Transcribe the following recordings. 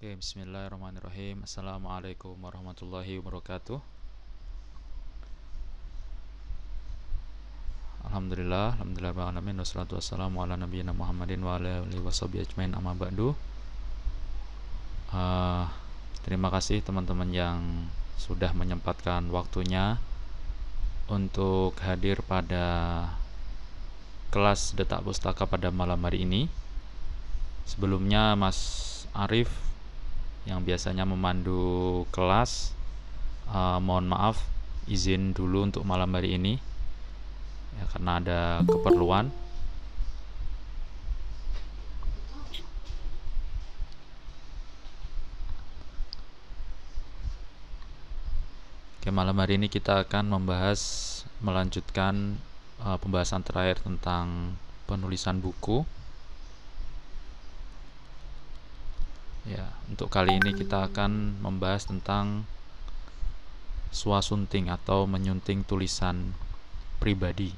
Oke, bismillahirrahmanirrahim. Assalamualaikum warahmatullahi wabarakatuh. Alhamdulillah, alhamdulillah alamin wassalatu wassalamu ala nabiyina Muhammadin wa ala alihi washabihi ajmain amma ba'du. Uh, terima kasih teman-teman yang sudah menyempatkan waktunya untuk hadir pada kelas Detak Pustaka pada malam hari ini. Sebelumnya Mas Arif yang biasanya memandu kelas uh, mohon maaf izin dulu untuk malam hari ini ya karena ada keperluan. Oke, malam hari ini kita akan membahas melanjutkan uh, pembahasan terakhir tentang penulisan buku Ya, untuk kali ini kita akan membahas tentang swasunting atau menyunting tulisan pribadi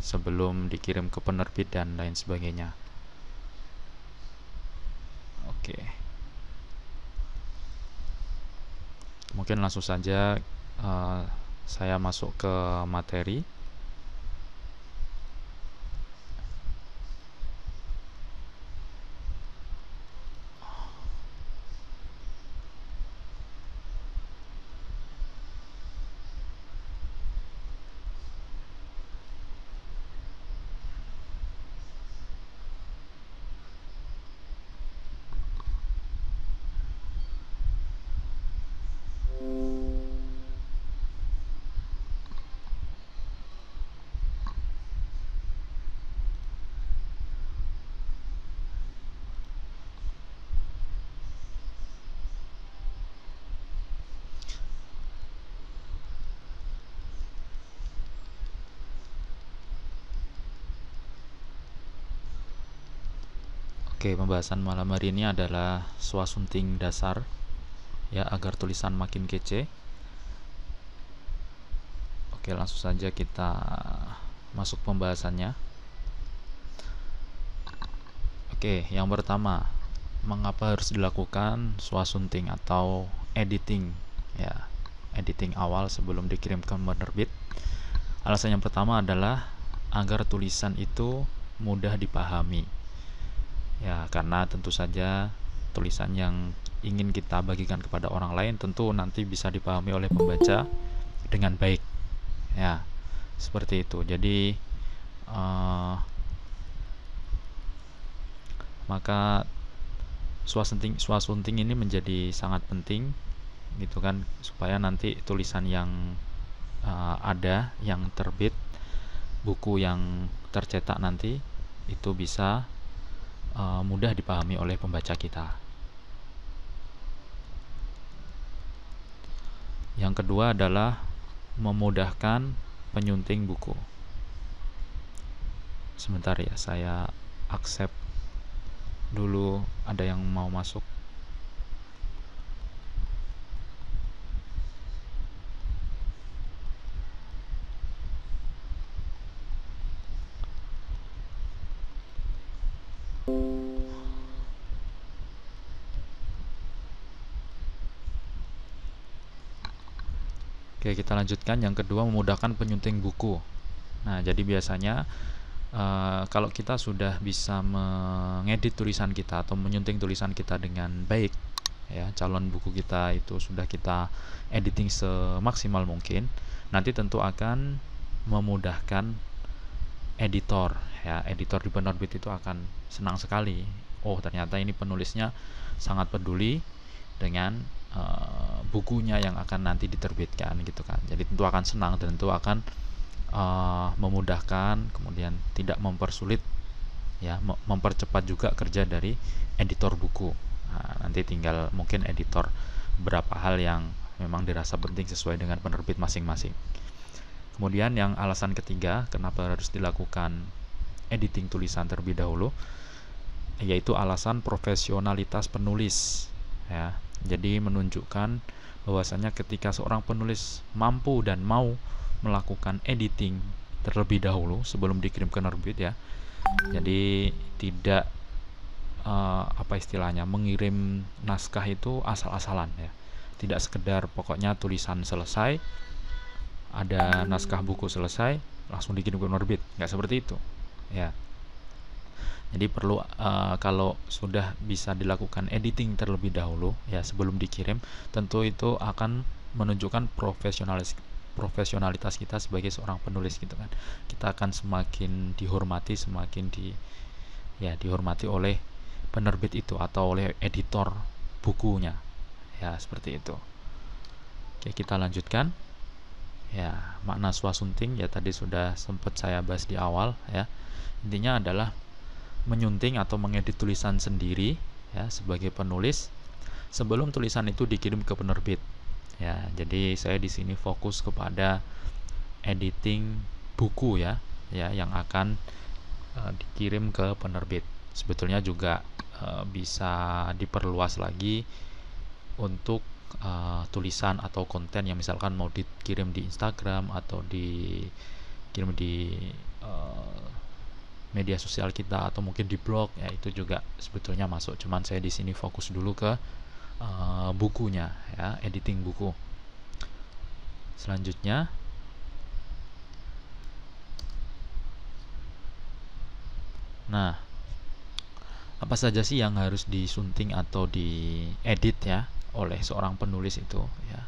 sebelum dikirim ke penerbit dan lain sebagainya. Oke. Mungkin langsung saja uh, saya masuk ke materi. Oke, pembahasan malam hari ini adalah swasunting dasar ya agar tulisan makin kece. Oke, langsung saja kita masuk pembahasannya. Oke, yang pertama, mengapa harus dilakukan swasunting atau editing ya, editing awal sebelum dikirim ke penerbit. Alasan yang pertama adalah agar tulisan itu mudah dipahami ya karena tentu saja tulisan yang ingin kita bagikan kepada orang lain tentu nanti bisa dipahami oleh pembaca dengan baik. Ya seperti itu. Jadi uh, maka swasunting swasunting ini menjadi sangat penting gitu kan supaya nanti tulisan yang uh, ada yang terbit buku yang tercetak nanti itu bisa uh, mudah dipahami oleh pembaca kita. Yang kedua adalah memudahkan penyunting buku. Sebentar ya, saya accept dulu ada yang mau masuk. Kita lanjutkan. Yang kedua, memudahkan penyunting buku. Nah, jadi biasanya uh, kalau kita sudah bisa mengedit tulisan kita atau menyunting tulisan kita dengan baik, ya, calon buku kita itu sudah kita editing semaksimal mungkin, nanti tentu akan memudahkan editor, ya, editor di penerbit itu akan senang sekali. Oh, ternyata ini penulisnya sangat peduli dengan uh, bukunya yang akan nanti diterbitkan gitu kan. Jadi tentu akan senang dan tentu akan uh, memudahkan kemudian tidak mempersulit ya mempercepat juga kerja dari editor buku. Nah, nanti tinggal mungkin editor berapa hal yang memang dirasa penting sesuai dengan penerbit masing-masing. Kemudian yang alasan ketiga kenapa harus dilakukan editing tulisan terlebih dahulu yaitu alasan profesionalitas penulis ya jadi menunjukkan bahwasanya ketika seorang penulis mampu dan mau melakukan editing terlebih dahulu sebelum dikirim ke penerbit ya. Jadi tidak uh, apa istilahnya mengirim naskah itu asal-asalan ya. Tidak sekedar pokoknya tulisan selesai ada naskah buku selesai langsung dikirim ke penerbit nggak seperti itu ya jadi perlu uh, kalau sudah bisa dilakukan editing terlebih dahulu ya sebelum dikirim tentu itu akan menunjukkan profesionalis profesionalitas kita sebagai seorang penulis gitu kan. Kita akan semakin dihormati semakin di ya dihormati oleh penerbit itu atau oleh editor bukunya. Ya seperti itu. Oke kita lanjutkan. Ya makna swasunting ya tadi sudah sempat saya bahas di awal ya. Intinya adalah menyunting atau mengedit tulisan sendiri ya sebagai penulis sebelum tulisan itu dikirim ke penerbit. Ya, jadi saya di sini fokus kepada editing buku ya, ya yang akan uh, dikirim ke penerbit. Sebetulnya juga uh, bisa diperluas lagi untuk uh, tulisan atau konten yang misalkan mau dikirim di Instagram atau dikirim di uh, media sosial kita atau mungkin di blog ya itu juga sebetulnya masuk. Cuman saya di sini fokus dulu ke uh, bukunya ya editing buku. Selanjutnya nah apa saja sih yang harus disunting atau diedit ya oleh seorang penulis itu ya?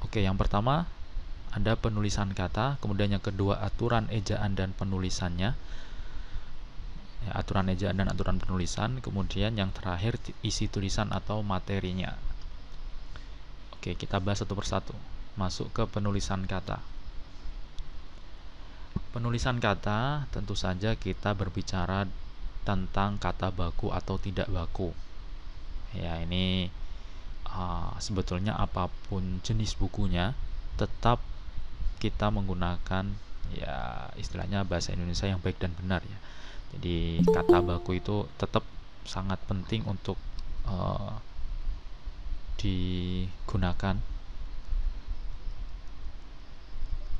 Oke yang pertama ada penulisan kata, kemudian yang kedua aturan ejaan dan penulisannya. Ya, aturan ejaan dan aturan penulisan, kemudian yang terakhir isi tulisan atau materinya. Oke, kita bahas satu persatu. Masuk ke penulisan kata. Penulisan kata tentu saja kita berbicara tentang kata baku atau tidak baku. Ya, ini uh, sebetulnya apa pun jenis bukunya tetap kita menggunakan ya istilahnya bahasa Indonesia yang baik dan benar ya. Jadi kata baku itu tetap sangat penting untuk uh, digunakan.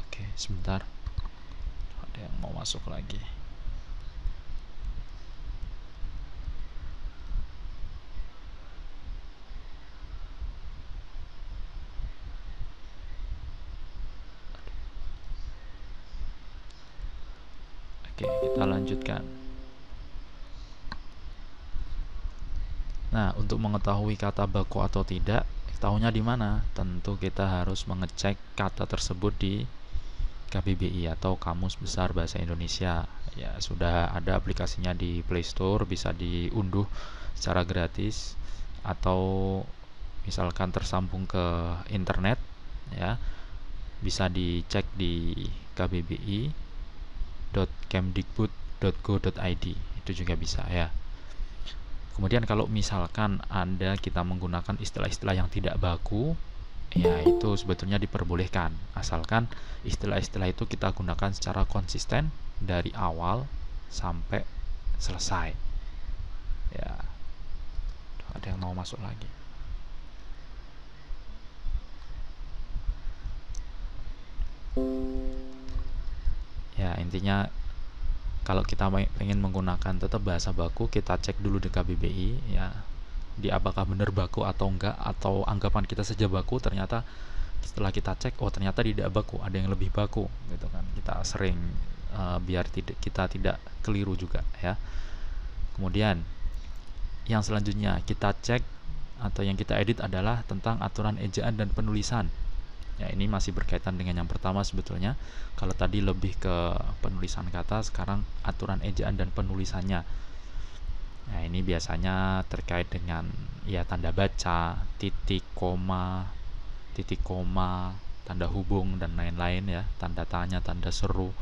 Oke, sebentar. Ada yang mau masuk lagi. Mengetahui kata baku atau tidak, tahunya di mana? Tentu kita harus mengecek kata tersebut di KBBI atau Kamus Besar Bahasa Indonesia. Ya, sudah ada aplikasinya di Play Store, bisa diunduh secara gratis atau misalkan tersambung ke internet ya. Bisa dicek di KBBI www.kemdikbud.go.id itu juga bisa ya kemudian kalau misalkan anda kita menggunakan istilah-istilah yang tidak baku ya itu sebetulnya diperbolehkan. Asalkan istilah-istilah itu kita gunakan secara konsisten dari awal sampai selesai. Ya. Ada yang mau masuk lagi? Ya intinya kalau kita ingin menggunakan tetap bahasa baku kita cek dulu di KBBI ya. Di apakah benar baku atau enggak atau anggapan kita saja baku ternyata setelah kita cek oh ternyata tidak baku ada yang lebih baku gitu kan. Kita sering uh, biar tidak kita tidak keliru juga ya. Kemudian yang selanjutnya kita cek atau yang kita edit adalah tentang aturan ejaan dan penulisan Ya, ini masih berkaitan dengan yang pertama sebetulnya. Kalau tadi lebih ke penulisan kata, sekarang aturan ejaan dan penulisannya. Nah, ini biasanya terkait dengan ya tanda baca, titik, koma, titik koma, tanda hubung dan lain-lain ya, tanda tanya, tanda seru,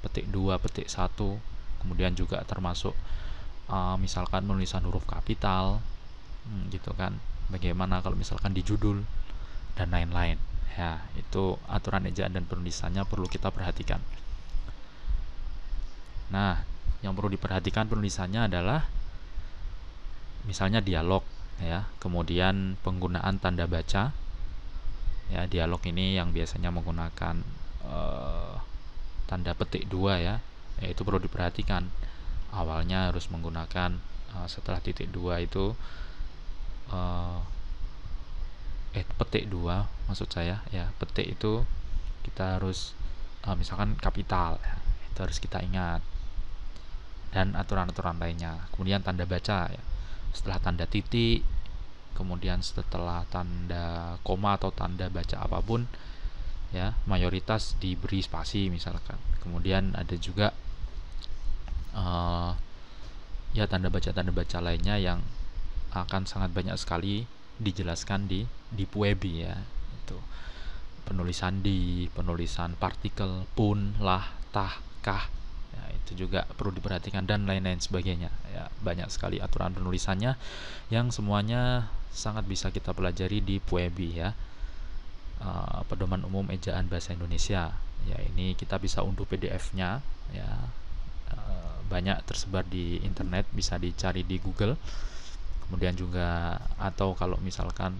petik dua, petik satu, kemudian juga termasuk uh, misalkan penulisan huruf kapital, hmm, gitu kan. Bagaimana kalau misalkan di judul dan lain-lain ya itu aturan ejaan dan penulisannya perlu kita perhatikan. Nah yang perlu diperhatikan penulisannya adalah misalnya dialog ya. Kemudian penggunaan tanda baca. Ya dialog ini yang biasanya menggunakan uh, tanda petik dua ya, ya itu perlu diperhatikan. Awalnya harus menggunakan uh, setelah titik dua itu uh, eh petik dua maksud saya ya. Petik itu kita harus uh, misalkan kapital ya, itu harus kita ingat. Dan aturan-aturan lainnya. Kemudian tanda baca ya. Setelah tanda titik kemudian setelah tanda koma atau tanda baca apa pun ya mayoritas diberi spasi misalkan. Kemudian ada juga uh, ya tanda baca tanda baca lainnya yang akan sangat banyak sekali dijelaskan di di Puebi ya itu. Penulisan di penulisan partikel pun lah tah kah ya, itu juga perlu diperhatikan dan lain-lain sebagainya ya. Banyak sekali aturan penulisannya yang semuanya sangat bisa kita pelajari di Puebi ya. Uh, pedoman umum ejaan bahasa Indonesia. Ya ini kita bisa unduh PDF-nya ya. Uh, banyak tersebar di internet bisa dicari di Google kemudian juga atau kalau misalkan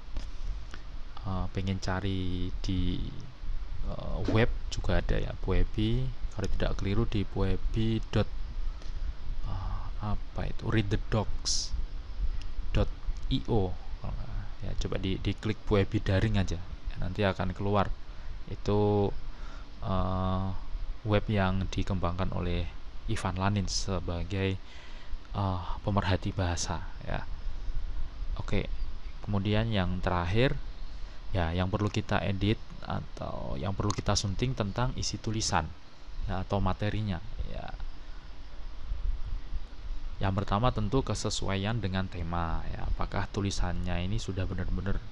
uh, pengen cari di uh, web juga ada ya Puebi kalau tidak keliru di puebi. Uh, apa itu read the docs io. Ya coba di diklik Puebi daring aja. Nanti akan keluar. Itu uh, web yang dikembangkan oleh Ivan Lanin sebagai uh, pemerhati bahasa ya oke kemudian yang terakhir ya yang perlu kita edit atau yang perlu kita sunting tentang isi tulisan ya, atau materinya ya. Yang pertama tentu kesesuaian dengan tema ya. Apakah tulisannya ini sudah benar-benar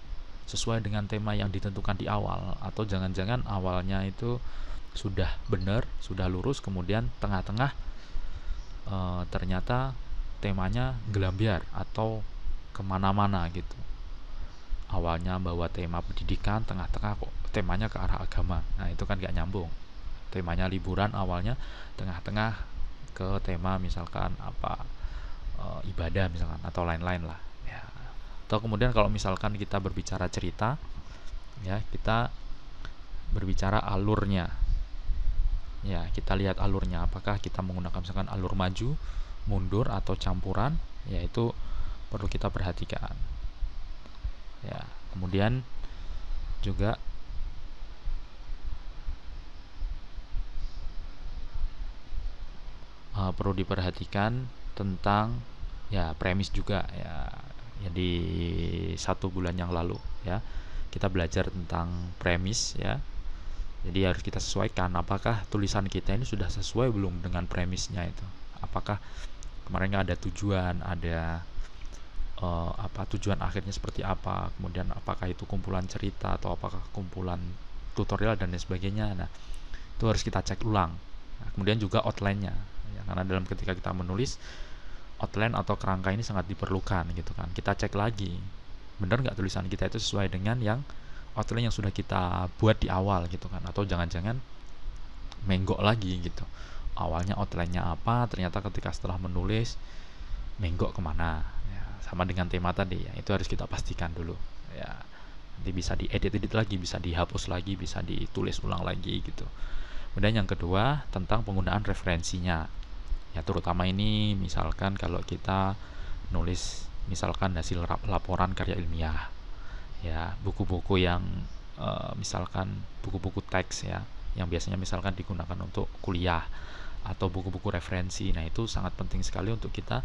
sesuai dengan tema yang ditentukan di awal atau jangan-jangan awalnya itu sudah benar sudah lurus kemudian tengah-tengah e, ternyata temanya gelambiar atau ke mana-mana gitu. Awalnya bawa tema pendidikan tengah-tengah kok temanya ke arah agama. Nah itu kan gak nyambung. Temanya liburan awalnya tengah-tengah ke tema misalkan apa e, ibadah misalkan atau lain-lain lah atau kemudian kalau misalkan kita berbicara cerita ya kita berbicara alurnya. Ya kita lihat alurnya. Apakah kita menggunakan misalkan alur maju mundur atau campuran? Ya itu perlu kita perhatikan. Ya kemudian juga uh, perlu diperhatikan tentang ya premis juga ya ya di satu bulan yang lalu ya. Kita belajar tentang premis ya. Jadi harus kita sesuaikan apakah tulisan kita ini sudah sesuai belum dengan premisnya itu? Apakah kemarin ada tujuan ada uh, apa tujuan akhirnya seperti apa kemudian apakah itu kumpulan cerita atau apakah kumpulan tutorial dan lain sebagainya. Nah itu harus kita cek ulang. Nah, kemudian juga outline-nya ya, karena dalam ketika kita menulis outline atau kerangka ini sangat diperlukan gitu kan. Kita cek lagi benar nggak tulisan kita itu sesuai dengan yang outline yang sudah kita buat di awal gitu kan. Atau jangan-jangan menggok lagi gitu. Awalnya outline-nya apa ternyata ketika setelah menulis menggok ke mana ya, sama dengan tema tadi ya itu harus kita pastikan dulu ya. Nanti bisa diedit-edit lagi bisa dihapus lagi bisa ditulis ulang lagi gitu. Kemudian yang kedua tentang penggunaan referensinya. Ya terutama ini misalkan kalau kita nulis misalkan hasil laporan karya ilmiah ya buku-buku yang uh, misalkan buku-buku teks ya yang biasanya misalkan digunakan untuk kuliah atau buku-buku referensi. Nah itu sangat penting sekali untuk kita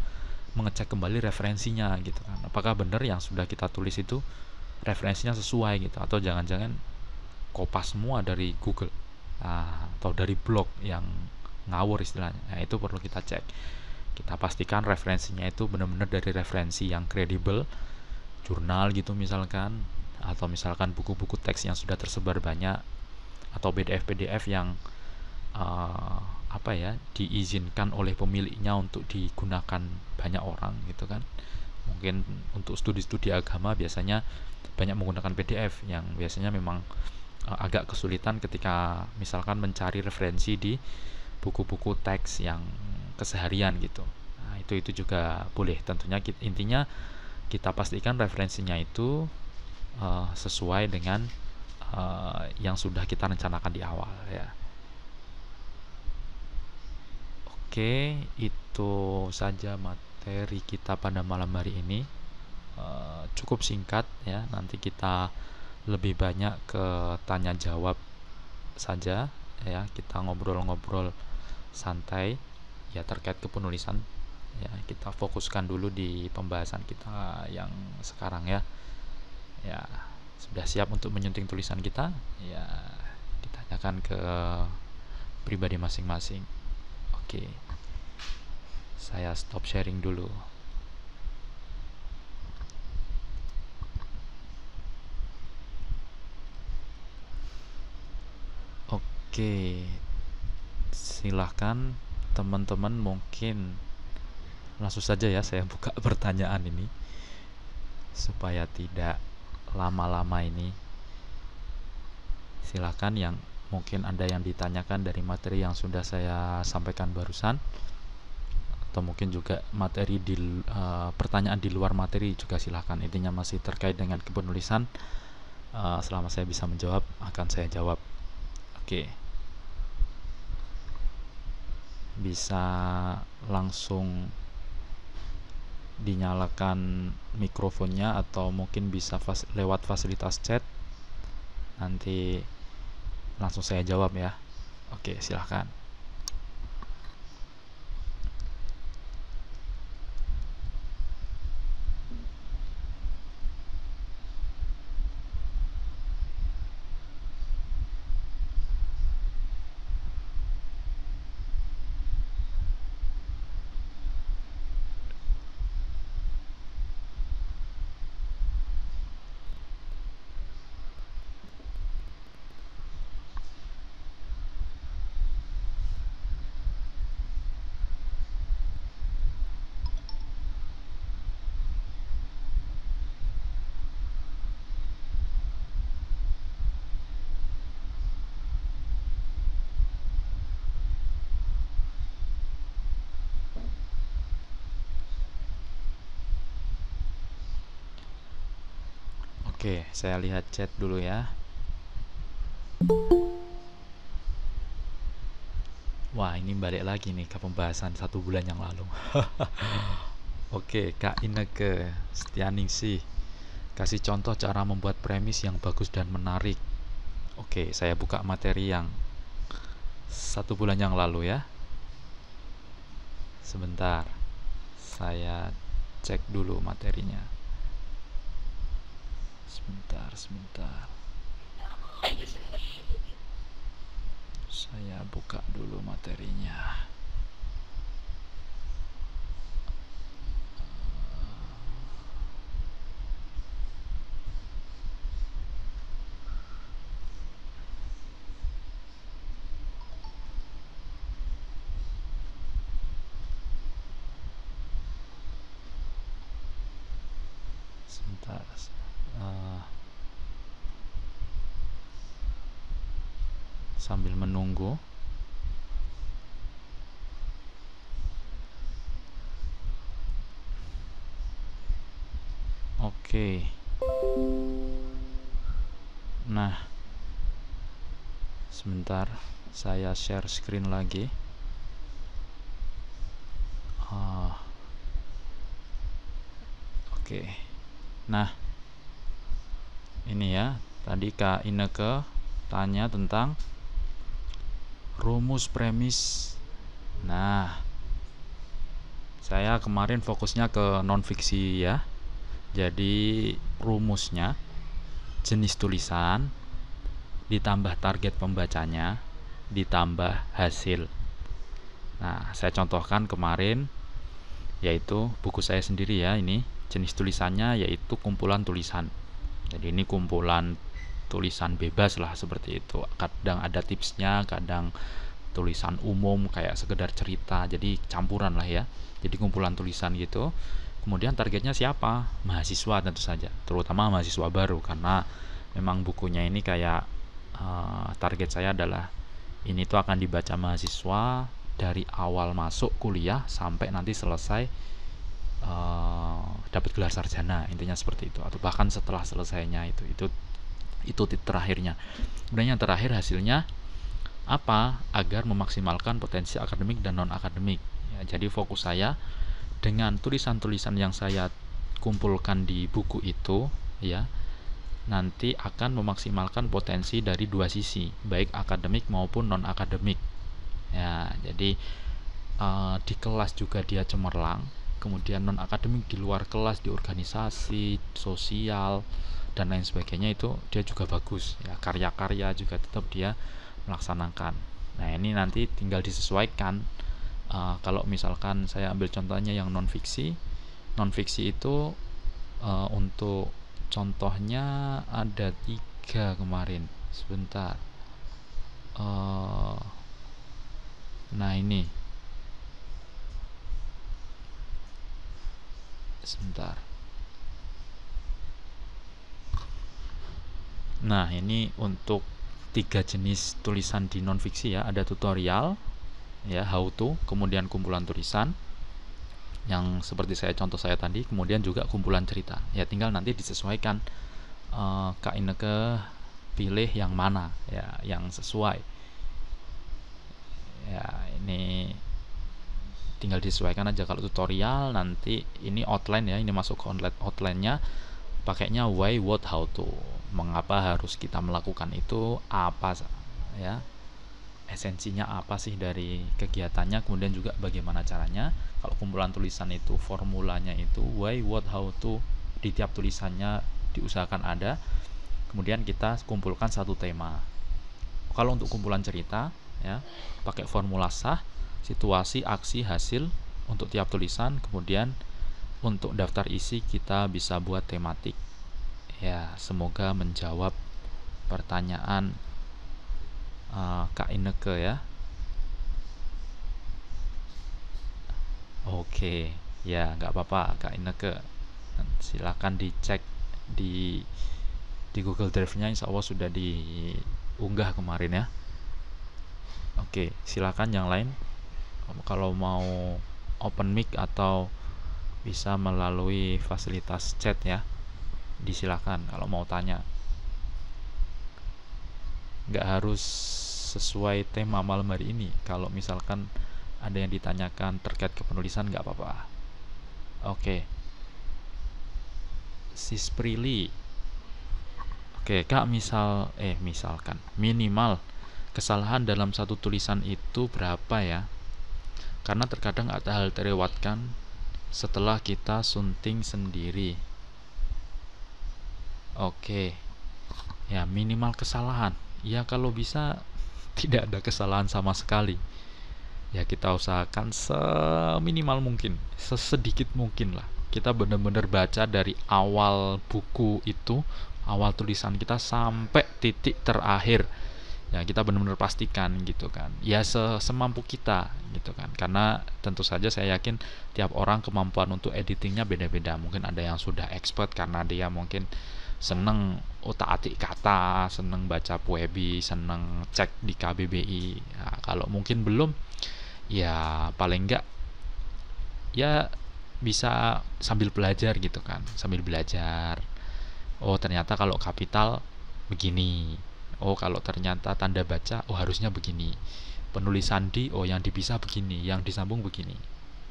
mengecek kembali referensinya gitu kan. Apakah benar yang sudah kita tulis itu referensinya sesuai gitu? Atau jangan-jangan kopas semua dari Google nah, atau dari blog yang ngawur istilahnya. Nah, itu perlu kita cek. Kita pastikan referensinya itu benar-benar dari referensi yang kredibel jurnal gitu misalkan atau misalkan buku-buku teks yang sudah tersebar banyak atau PDF-PDF yang uh, apa ya diizinkan oleh pemiliknya untuk digunakan banyak orang gitu kan. Mungkin untuk studi-studi agama biasanya banyak menggunakan PDF yang biasanya memang uh, agak kesulitan ketika misalkan mencari referensi di buku-buku teks yang keseharian gitu. Nah, itu itu juga boleh. Tentunya kita, intinya kita pastikan referensinya itu uh, sesuai dengan uh, yang sudah kita rencanakan di awal ya oke itu saja materi kita pada malam hari ini. Uh, cukup singkat ya. Nanti kita lebih banyak ke tanya jawab saja ya. Kita ngobrol-ngobrol santai ya terkait kepenulisan ya kita fokuskan dulu di pembahasan kita yang sekarang ya ya sudah siap untuk menyunting tulisan kita ya ditanyakan ke pribadi masing-masing oke saya stop sharing dulu. Oke silahkan teman-teman mungkin langsung saja ya saya buka pertanyaan ini supaya tidak lama-lama ini. Silahkan yang mungkin ada yang ditanyakan dari materi yang sudah saya sampaikan barusan atau mungkin juga materi di uh, pertanyaan di luar materi juga silahkan. Intinya masih terkait dengan kepenulisan. Uh, selama saya bisa menjawab akan saya jawab. Oke. Okay. bisa langsung dinyalakan mikrofonnya atau mungkin bisa fas lewat fasilitas chat. Nanti langsung saya jawab ya. Oke silahkan Oke, saya lihat chat dulu ya. Wah, ini balik lagi nih ke pembahasan satu bulan yang lalu. Oke, Kak Ineke Setianingsih kasih contoh cara membuat premis yang bagus dan menarik. Oke, saya buka materi yang satu bulan yang lalu ya. Sebentar, saya cek dulu materinya sebentar sebentar. Saya buka dulu materinya sambil menunggu Oke. Nah, sebentar saya share screen lagi. Ah. Oke. Nah, ini ya. Tadi Kak Ineke tanya tentang rumus premis nah saya kemarin fokusnya ke non fiksi ya jadi rumusnya jenis tulisan ditambah target pembacanya ditambah hasil. Nah saya contohkan kemarin yaitu buku saya sendiri ya ini jenis tulisannya yaitu kumpulan tulisan. Jadi ini kumpulan tulisan bebas lah seperti itu. Kadang ada tipsnya kadang tulisan umum kayak sekedar cerita jadi campuran lah ya. Jadi kumpulan tulisan gitu kemudian targetnya siapa? Mahasiswa tentu saja terutama mahasiswa baru karena memang bukunya ini kayak uh, target saya adalah ini tuh akan dibaca mahasiswa dari awal masuk kuliah sampai nanti selesai uh, dapat gelar sarjana intinya seperti itu atau bahkan setelah selesainya itu itu itu titik terakhirnya. Kemudian yang terakhir hasilnya apa? Agar memaksimalkan potensi akademik dan non akademik ya, jadi fokus saya dengan tulisan-tulisan yang saya kumpulkan di buku itu ya nanti akan memaksimalkan potensi dari dua sisi baik akademik maupun non akademik ya jadi uh, di kelas juga dia cemerlang kemudian non akademik di luar kelas di organisasi sosial dan lain sebagainya itu dia juga bagus ya karya-karya juga tetap dia melaksanakan. Nah ini nanti tinggal disesuaikan uh, kalau misalkan saya ambil contohnya yang non fiksi non fiksi itu uh, untuk contohnya ada tiga kemarin sebentar. Uh, nah ini. Sebentar. Nah ini untuk tiga jenis tulisan di non fiksi ya. Ada tutorial ya how to kemudian kumpulan tulisan yang seperti saya contoh saya tadi kemudian juga kumpulan cerita. Ya tinggal nanti disesuaikan uh, Kak Ineke pilih yang mana ya yang sesuai. Ya ini tinggal disesuaikan aja. Kalau tutorial nanti ini outline ya ini masuk ke outline outline-nya. Pakainya why what how to. Mengapa harus kita melakukan itu apa ya esensinya apa sih dari kegiatannya kemudian juga bagaimana caranya kalau kumpulan tulisan itu formulanya itu why what how to di tiap tulisannya diusahakan ada kemudian kita kumpulkan satu tema kalau untuk kumpulan cerita ya pakai formula sah situasi, aksi, hasil untuk tiap tulisan. Kemudian untuk daftar isi kita bisa buat tematik. Ya, semoga menjawab pertanyaan uh, Kak Ineke ya. Oke, ya nggak apa-apa Kak Ineke. Silakan dicek di di Google Drive-nya Insya Allah sudah diunggah kemarin ya. Oke, silakan yang lain kalau mau open mic atau bisa melalui fasilitas chat ya disilakan kalau mau tanya nggak harus sesuai tema malam hari ini. Kalau misalkan ada yang ditanyakan terkait kepenulisan nggak apa-apa. Oke. Sisprili oke kak misal eh misalkan. Minimal kesalahan dalam satu tulisan itu berapa ya? Karena terkadang ada hal terlewatkan setelah kita sunting sendiri. Oke. Ya minimal kesalahan. Ya kalau bisa tidak ada kesalahan sama sekali. Ya kita usahakan seminimal mungkin sesedikit mungkin lah. Kita benar-benar baca dari awal buku itu awal tulisan kita sampai titik terakhir. Ya kita benar-benar pastikan gitu kan. Ya semampu kita gitu kan. Karena tentu saja saya yakin tiap orang kemampuan untuk editingnya beda-beda. Mungkin ada yang sudah expert karena dia mungkin seneng otak atik kata seneng baca puebi seneng cek di KBBI ya, kalau mungkin belum ya paling enggak ya bisa sambil belajar gitu kan sambil belajar oh ternyata kalau kapital begini oh kalau ternyata tanda baca oh harusnya begini penulisan di oh yang dipisah begini yang disambung begini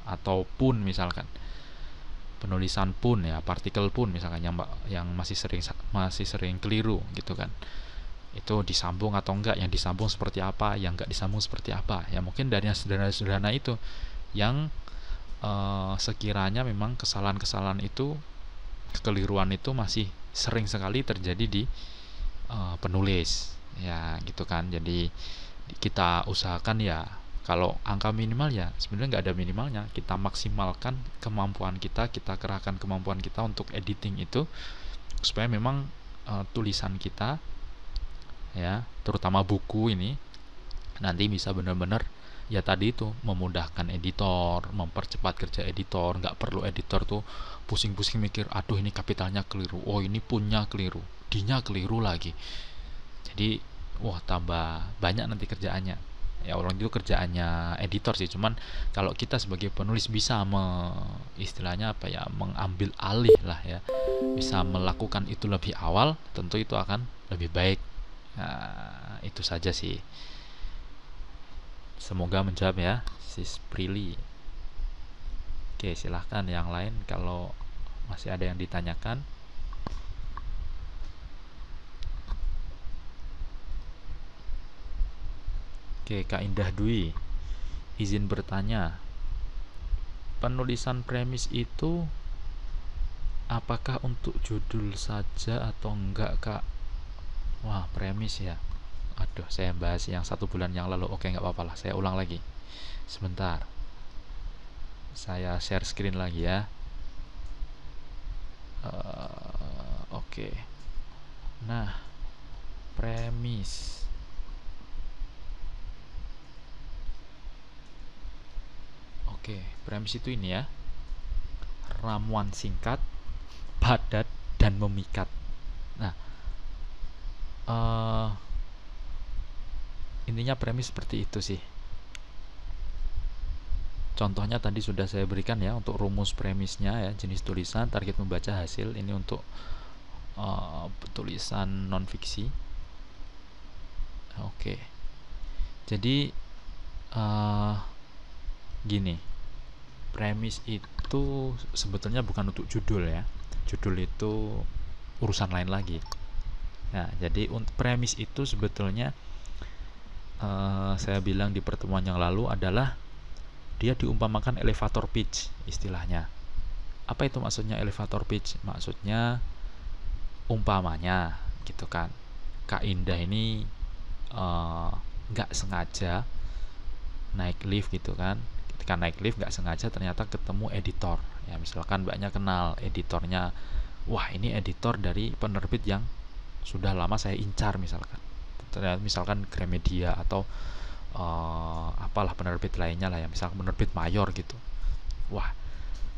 ataupun misalkan penulisan pun ya partikel pun misalkan yang yang masih sering masih sering keliru gitu kan. Itu disambung atau enggak yang disambung seperti apa yang enggak disambung seperti apa. Ya mungkin dari yang sederhana-sederhana itu yang uh, sekiranya memang kesalahan-kesalahan itu kekeliruan itu masih sering sekali terjadi di uh, penulis. Ya gitu kan. Jadi kita usahakan ya kalau angka minimal ya sebenarnya nggak ada minimalnya. Kita maksimalkan kemampuan kita kita kerahkan kemampuan kita untuk editing itu supaya memang uh, tulisan kita ya terutama buku ini nanti bisa benar-benar ya tadi itu memudahkan editor mempercepat kerja editor. Nggak perlu editor tuh pusing-pusing mikir aduh ini kapitalnya keliru. Oh ini punya keliru. Dinya keliru lagi. Jadi wah tambah banyak nanti kerjaannya ya orang itu kerjaannya editor sih. Cuman kalau kita sebagai penulis bisa me, istilahnya apa ya mengambil alih lah ya. Bisa melakukan itu lebih awal tentu itu akan lebih baik. Nah, itu saja sih. Semoga menjawab ya sis Prilly. Oke silahkan yang lain kalau masih ada yang ditanyakan Oke, Kak Indah Dwi izin bertanya. Penulisan premis itu apakah untuk judul saja atau enggak, Kak? Wah, premis ya. Aduh, saya bahas yang satu bulan yang lalu. Oke, nggak apa-apa lah. Saya ulang lagi. Sebentar. Saya share screen lagi ya. Uh, Oke. Nah, premis. Oke, premis itu ini ya. Ramuan singkat, padat, dan memikat. Nah, uh, intinya premis seperti itu sih. Contohnya tadi sudah saya berikan ya untuk rumus premisnya ya, jenis tulisan, target membaca hasil. Ini untuk uh, tulisan non fiksi. Oke. Jadi uh, gini premis itu sebetulnya bukan untuk judul ya. Judul itu urusan lain lagi. Nah jadi premis itu sebetulnya uh, saya bilang di pertemuan yang lalu adalah dia diumpamakan elevator pitch istilahnya. Apa itu maksudnya elevator pitch? Maksudnya umpamanya gitu kan. Kak Indah ini eh, nggak uh, sengaja naik lift gitu kan ketika naik lift nggak sengaja ternyata ketemu editor. Ya misalkan mbaknya kenal editornya wah ini editor dari penerbit yang sudah lama saya incar misalkan. Ternyata misalkan Gramedia atau uh, apalah penerbit lainnya lah ya misalkan penerbit mayor gitu. Wah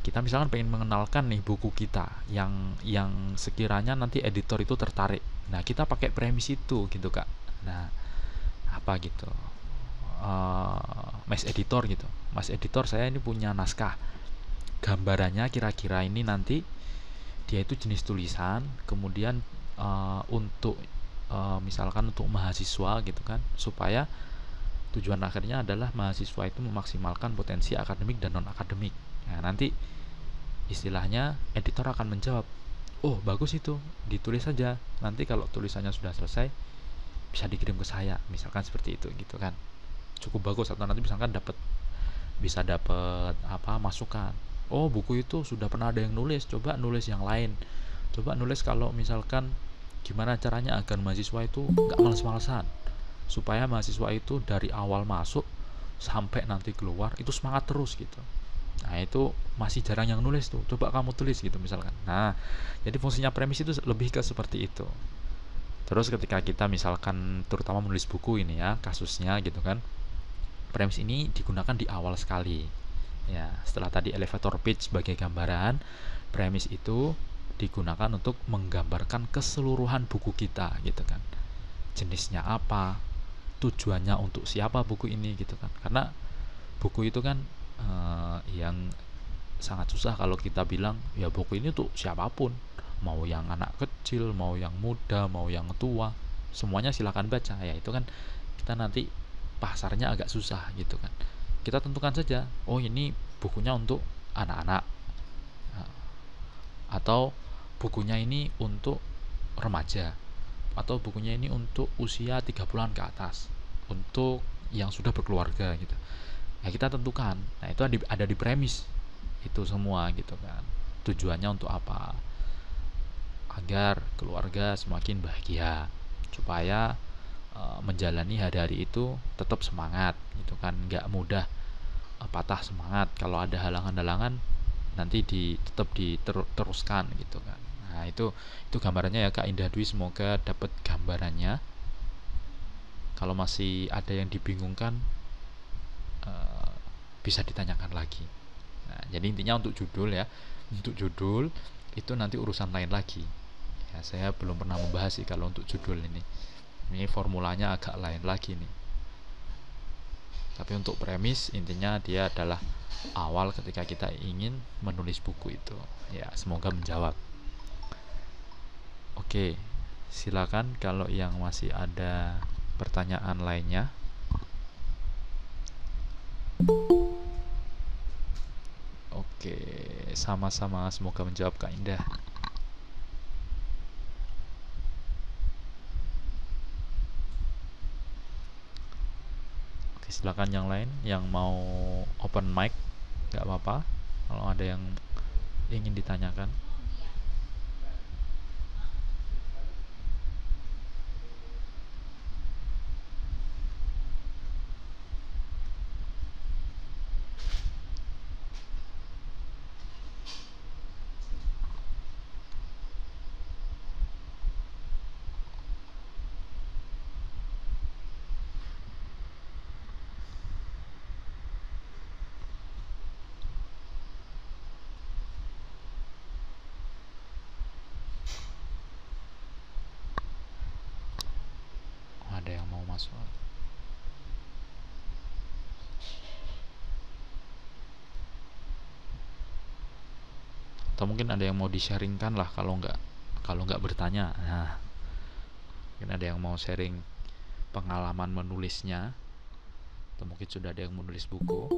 kita misalkan pengen mengenalkan nih buku kita yang yang sekiranya nanti editor itu tertarik. Nah kita pakai premis itu gitu kak. Nah apa gitu uh, mas editor gitu. Mas editor saya ini punya naskah. Gambarannya kira-kira ini nanti dia itu jenis tulisan kemudian uh, untuk uh, misalkan untuk mahasiswa gitu kan supaya tujuan akhirnya adalah mahasiswa itu memaksimalkan potensi akademik dan non akademik nah nanti istilahnya editor akan menjawab oh bagus itu ditulis saja. Nanti kalau tulisannya sudah selesai bisa dikirim ke saya. Misalkan seperti itu gitu kan cukup bagus. Atau nanti misalkan dapat bisa dapat apa masukan. Oh buku itu sudah pernah ada yang nulis coba nulis yang lain. Coba nulis kalau misalkan gimana caranya agar mahasiswa itu nggak males-malesan. Supaya mahasiswa itu dari awal masuk sampai nanti keluar itu semangat terus gitu. Nah itu masih jarang yang nulis tuh. Coba kamu tulis gitu misalkan. Nah jadi fungsinya premis itu lebih ke seperti itu. Terus ketika kita misalkan terutama menulis buku ini ya kasusnya gitu kan premis ini digunakan di awal sekali. Ya setelah tadi elevator pitch sebagai gambaran premis itu digunakan untuk menggambarkan keseluruhan buku kita gitu kan. Jenisnya apa tujuannya untuk siapa buku ini gitu kan. Karena buku itu kan uh, yang sangat susah kalau kita bilang ya buku ini untuk siapa pun. Mau yang anak kecil mau yang muda mau yang tua. Semuanya silahkan baca. Ya itu kan kita nanti pasarnya agak susah gitu kan. Kita tentukan saja oh ini bukunya untuk anak-anak. Nah, atau bukunya ini untuk remaja atau bukunya ini untuk usia tiga bulan ke atas untuk yang sudah berkeluarga gitu. Ya kita tentukan. Nah itu ada di premis itu semua gitu kan. Tujuannya untuk apa? Agar keluarga semakin bahagia supaya Eh, menjalani hari-hari itu tetap semangat gitu kan. Nggak mudah uh, patah semangat. Kalau ada halangan-halangan nanti di tetap diteruskan gitu kan. Nah itu itu gambarannya ya Kak Indah Dwi. Semoga dapat gambarannya. Kalau masih ada yang dibingungkan uh, bisa ditanyakan lagi. Nah jadi intinya untuk judul ya. Untuk judul itu nanti urusan lain lagi. Ya saya belum pernah membahas sih kalau untuk judul ini ini formulanya agak lain lagi nih. Tapi untuk premis intinya dia adalah awal ketika kita ingin menulis buku itu. Ya semoga menjawab. Oke silakan kalau yang masih ada pertanyaan lainnya. Oke, sama-sama. Semoga menjawab Kak Indah. Silakan yang lain yang mau open mic, nggak apa-apa. Kalau ada yang ingin ditanyakan. ada yang mau masuk atau mungkin ada yang mau di-sharingkan lah kalau nggak kalau nggak bertanya. Nah mungkin ada yang mau sharing pengalaman menulisnya. Atau mungkin sudah ada yang menulis buku